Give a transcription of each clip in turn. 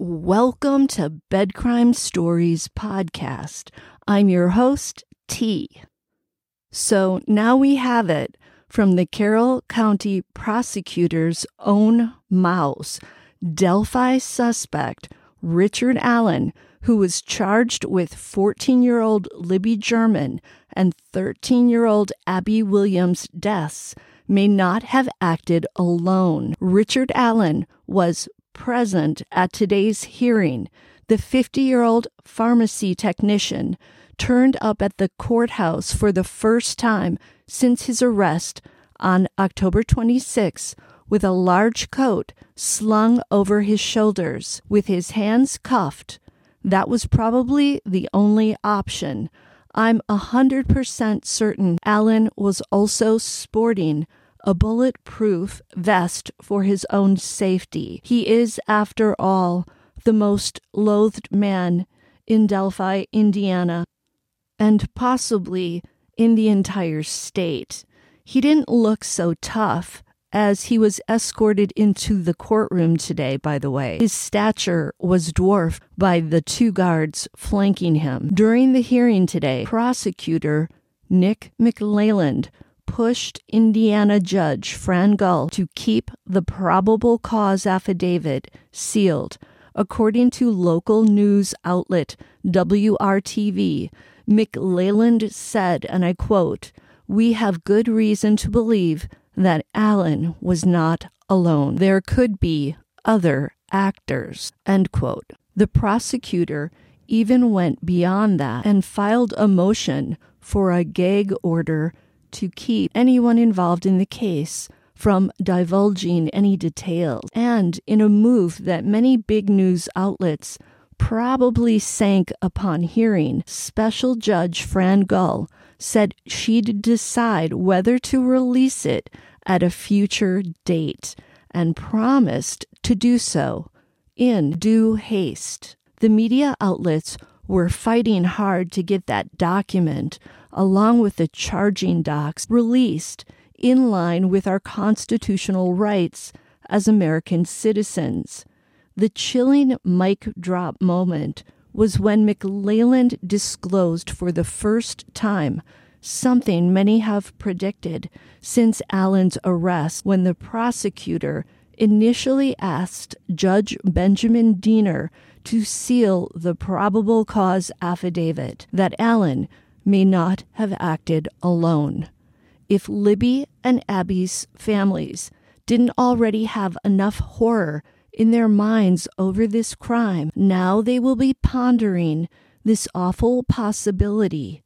Welcome to Bed Crime Stories podcast. I'm your host, T. So now we have it from the Carroll County prosecutor's own mouths. Delphi suspect Richard Allen, who was charged with 14 year old Libby German and 13 year old Abby Williams' deaths, may not have acted alone. Richard Allen was present at today's hearing, the 50 year old pharmacy technician turned up at the courthouse for the first time since his arrest on October 26 with a large coat slung over his shoulders, with his hands cuffed. That was probably the only option. I'm a 100% certain Allen was also sporting a bulletproof vest for his own safety. He is, after all, the most loathed man in Delphi, Indiana, and possibly in the entire state. He didn't look so tough as he was escorted into the courtroom today, by the way. His stature was dwarfed by the two guards flanking him. During the hearing today, prosecutor Nick McLeland pushed Indiana Judge Fran Gull to keep the probable cause affidavit sealed. According to local news outlet WRTV, McLeland said, and I quote, We have good reason to believe that Allen was not alone. There could be other actors. End quote. The prosecutor even went beyond that and filed a motion for a gag order to keep anyone involved in the case from divulging any details. And in a move that many big news outlets probably sank upon hearing, Special Judge Fran Gull said she'd decide whether to release it at a future date and promised to do so in due haste. The media outlets were fighting hard to get that document along with the charging docs, released in line with our constitutional rights as American citizens. The chilling mic drop moment was when McLeland disclosed for the first time something many have predicted since Allen's arrest when the prosecutor initially asked Judge Benjamin Diener to seal the probable cause affidavit that Allen may not have acted alone. If Libby and Abby's families didn't already have enough horror in their minds over this crime, now they will be pondering this awful possibility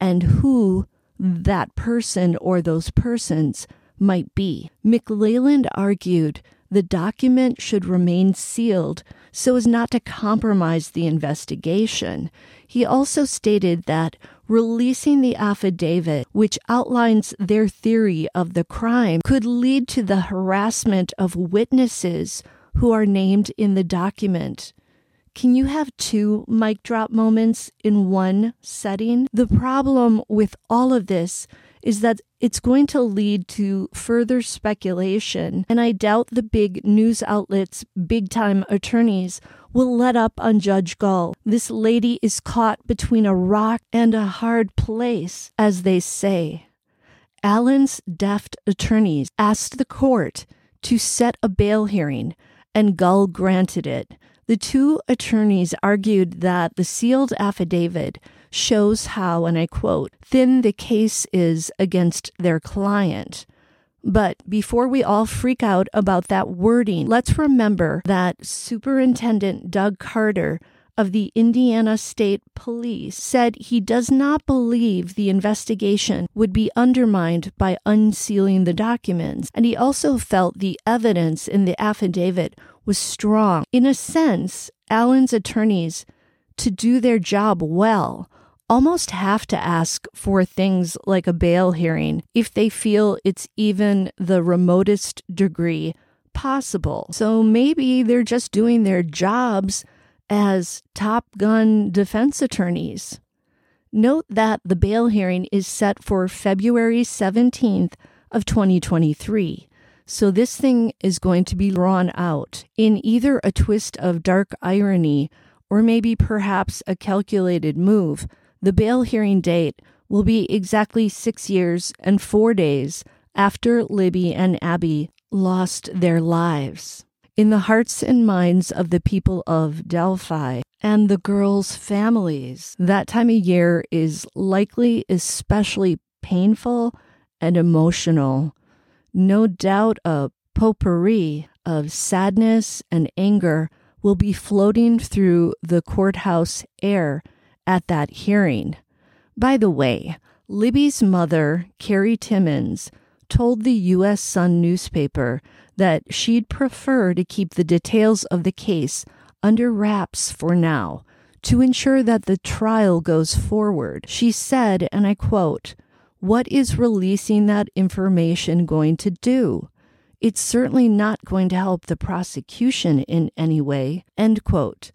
and who that person or those persons might be. McLeland argued the document should remain sealed so as not to compromise the investigation. He also stated that releasing the affidavit, which outlines their theory of the crime, could lead to the harassment of witnesses who are named in the document. Can you have two mic drop moments in one setting? The problem with all of this is that it's going to lead to further speculation, and I doubt the big news outlets, big time attorneys, will let up on Judge Gull. This lady is caught between a rock and a hard place, as they say. Allen's deft attorneys asked the court to set a bail hearing, and Gull granted it. The two attorneys argued that the sealed affidavit shows how, and I quote, thin the case is against their client. But before we all freak out about that wording, let's remember that Superintendent Doug Carter of the Indiana State Police said he does not believe the investigation would be undermined by unsealing the documents, and he also felt the evidence in the affidavit was strong. In a sense, Allen's attorneys, to do their job well, almost have to ask for things like a bail hearing if they feel it's even the remotest degree possible. So maybe they're just doing their jobs as Top Gun defense attorneys. Note that the bail hearing is set for February 17th of 2023. So this thing is going to be drawn out in either a twist of dark irony or maybe perhaps a calculated move. The bail hearing date will be exactly six years and four days after Libby and Abby lost their lives. In the hearts and minds of the people of Delphi and the girls' families, that time of year is likely especially painful and emotional no doubt a potpourri of sadness and anger will be floating through the courthouse air at that hearing. By the way, Libby's mother, Carrie Timmons, told the U.S. Sun newspaper that she'd prefer to keep the details of the case under wraps for now to ensure that the trial goes forward. She said, and I quote, what is releasing that information going to do? It's certainly not going to help the prosecution in any way. End quote.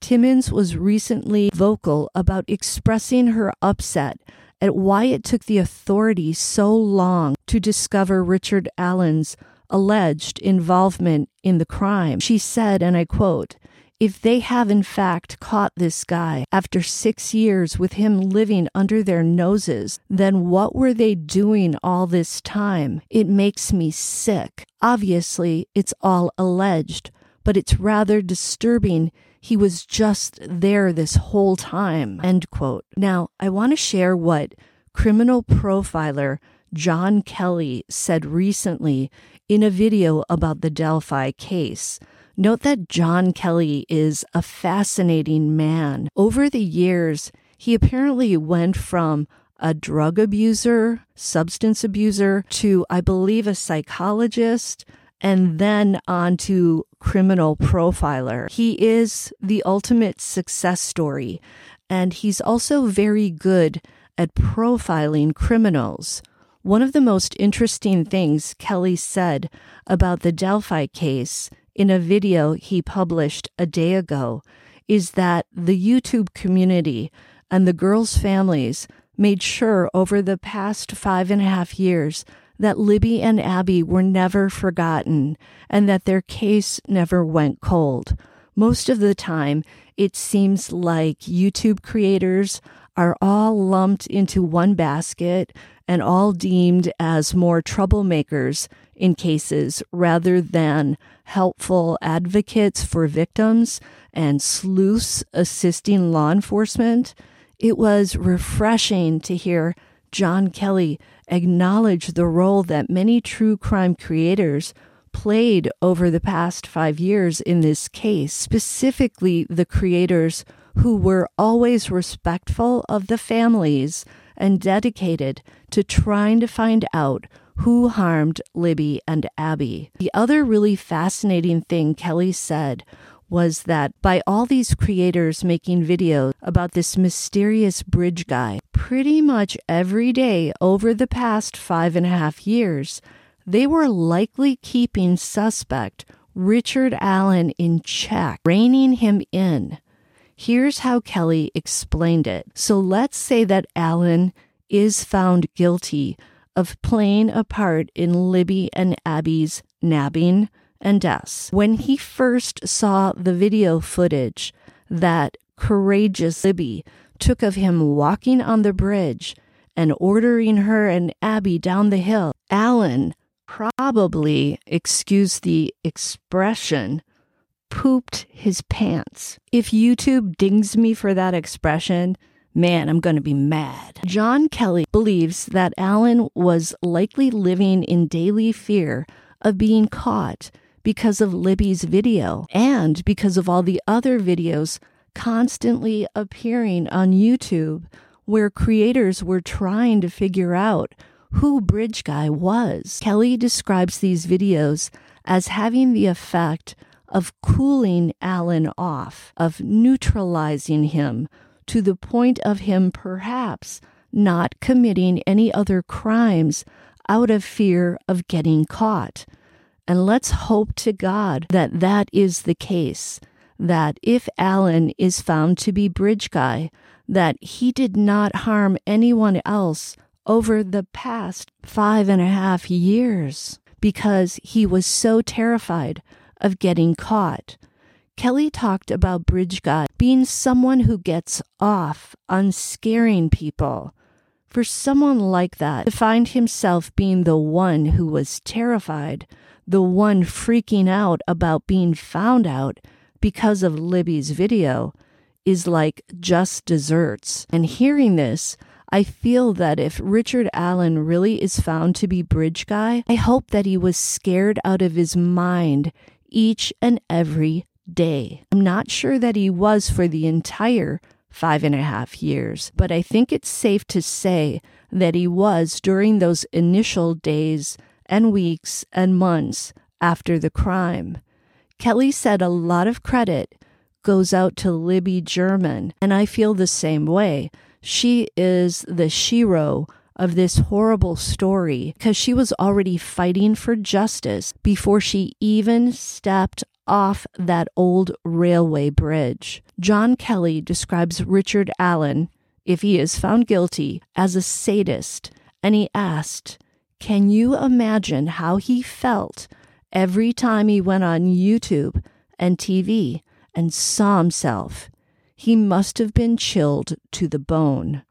Timmons was recently vocal about expressing her upset at why it took the authorities so long to discover Richard Allen's alleged involvement in the crime. She said, and I quote, if they have in fact caught this guy after six years with him living under their noses, then what were they doing all this time? It makes me sick. Obviously, it's all alleged, but it's rather disturbing he was just there this whole time. End quote. Now, I want to share what criminal profiler John Kelly said recently in a video about the Delphi case. Note that John Kelly is a fascinating man. Over the years, he apparently went from a drug abuser, substance abuser, to, I believe, a psychologist, and then on to criminal profiler. He is the ultimate success story, and he's also very good at profiling criminals. One of the most interesting things Kelly said about the Delphi case in a video he published a day ago is that the YouTube community and the girls' families made sure over the past five and a half years that Libby and Abby were never forgotten and that their case never went cold. Most of the time, it seems like YouTube creators are all lumped into one basket and all deemed as more troublemakers in cases rather than helpful advocates for victims and sleuths assisting law enforcement. It was refreshing to hear John Kelly acknowledge the role that many true crime creators played over the past five years in this case, specifically the creators who were always respectful of the families and dedicated to trying to find out who harmed Libby and Abby. The other really fascinating thing Kelly said was that by all these creators making videos about this mysterious bridge guy, pretty much every day over the past five and a half years, they were likely keeping suspect Richard Allen in check, reining him in. Here's how Kelly explained it. So let's say that Allen is found guilty of playing a part in Libby and Abby's nabbing and deaths. When he first saw the video footage that courageous Libby took of him walking on the bridge and ordering her and Abby down the hill, Allen probably, excuse the expression, pooped his pants. If YouTube dings me for that expression, man, I'm going to be mad. John Kelly believes that Allen was likely living in daily fear of being caught because of Libby's video and because of all the other videos constantly appearing on YouTube where creators were trying to figure out who Bridge Guy was. Kelly describes these videos as having the effect of cooling Allen off, of neutralizing him to the point of him perhaps not committing any other crimes out of fear of getting caught. And let's hope to God that that is the case. that if Allen is found to be Bridge Guy, that he did not harm anyone else over the past five and a half years because he was so terrified of getting caught. Kelly talked about Bridge Guy being someone who gets off on scaring people. For someone like that to find himself being the one who was terrified, the one freaking out about being found out because of Libby's video, is like just desserts. And hearing this, I feel that if Richard Allen really is found to be Bridge Guy, I hope that he was scared out of his mind each and every day. I'm not sure that he was for the entire five and a half years, but I think it's safe to say that he was during those initial days and weeks and months after the crime. Kelly said a lot of credit goes out to Libby German, and I feel the same way. She is the shero of this horrible story because she was already fighting for justice before she even stepped off that old railway bridge. John Kelly describes Richard Allen, if he is found guilty, as a sadist, and he asked, Can you imagine how he felt every time he went on YouTube and TV and saw himself? He must have been chilled to the bone.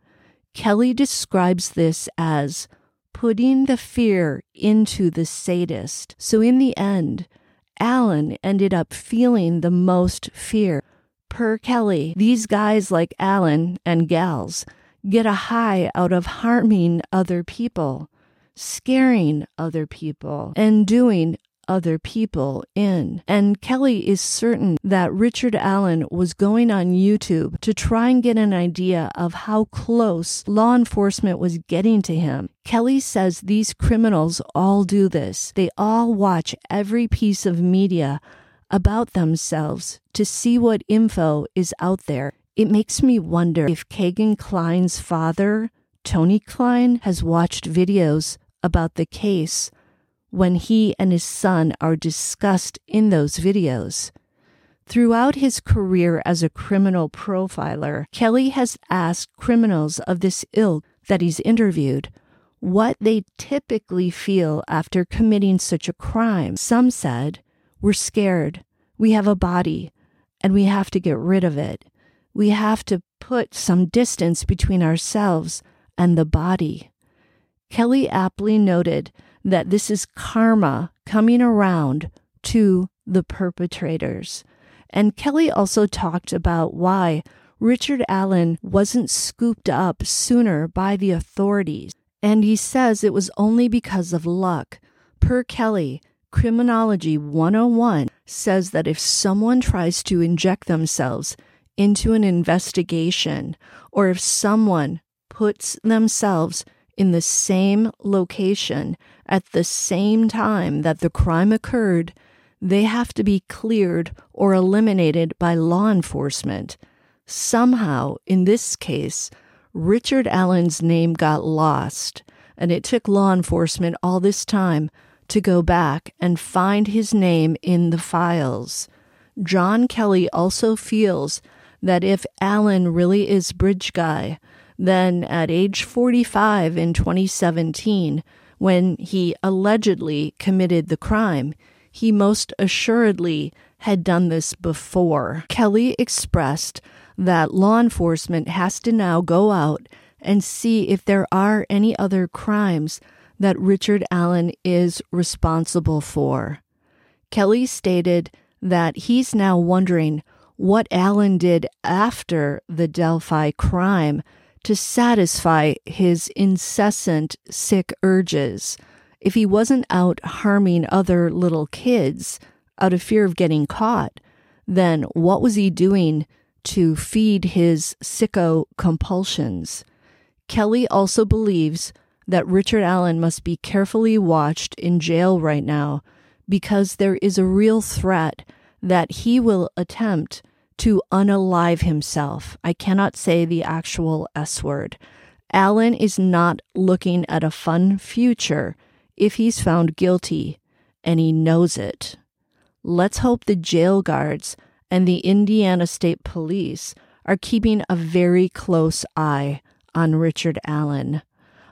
Kelly describes this as putting the fear into the sadist. So, in the end, Allen ended up feeling the most fear. Per Kelly, these guys like Allen and gals get a high out of harming other people, scaring other people, and doing other people in. And Kelly is certain that Richard Allen was going on YouTube to try and get an idea of how close law enforcement was getting to him. Kelly says these criminals all do this. They all watch every piece of media about themselves to see what info is out there. It makes me wonder if Kegan Kline's father, Tony Kline, has watched videos about the case when he and his son are discussed in those videos. Throughout his career as a criminal profiler, Kelly has asked criminals of this ilk that he's interviewed what they typically feel after committing such a crime. Some said, We're scared. We have a body, and we have to get rid of it. We have to put some distance between ourselves and the body. Kelly aptly noted that this is karma coming around to the perpetrators. And Kelly also talked about why Richard Allen wasn't scooped up sooner by the authorities. And he says it was only because of luck. Per Kelly, Criminology 101 says that if someone tries to inject themselves into an investigation, or if someone puts themselves in the same location at the same time that the crime occurred, they have to be cleared or eliminated by law enforcement. Somehow, in this case, Richard Allen's name got lost, and it took law enforcement all this time to go back and find his name in the files. John Kelly also feels that if Allen really is Bridge Guy, then at age 45 in 2017, when he allegedly committed the crime, he most assuredly had done this before. Kelly expressed that law enforcement has to now go out and see if there are any other crimes that Richard Allen is responsible for. Kelly stated that he's now wondering what Allen did after the Delphi crime to satisfy his incessant sick urges. If he wasn't out harming other little kids out of fear of getting caught, then what was he doing to feed his sicko compulsions? Kelly also believes that Richard Allen must be carefully watched in jail right now because there is a real threat that he will attempt to unalive himself. I cannot say the actual S word. Allen is not looking at a fun future if he's found guilty, and he knows it. Let's hope the jail guards and the Indiana State Police are keeping a very close eye on Richard Allen.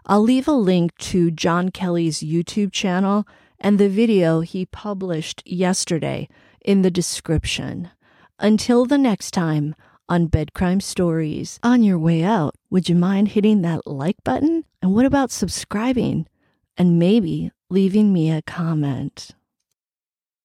I'll leave a link to John Kelly's YouTube channel and the video he published yesterday in the description. Until the next time on Bed Crime Stories, on your way out, would you mind hitting that like button? And what about subscribing and maybe leaving me a comment?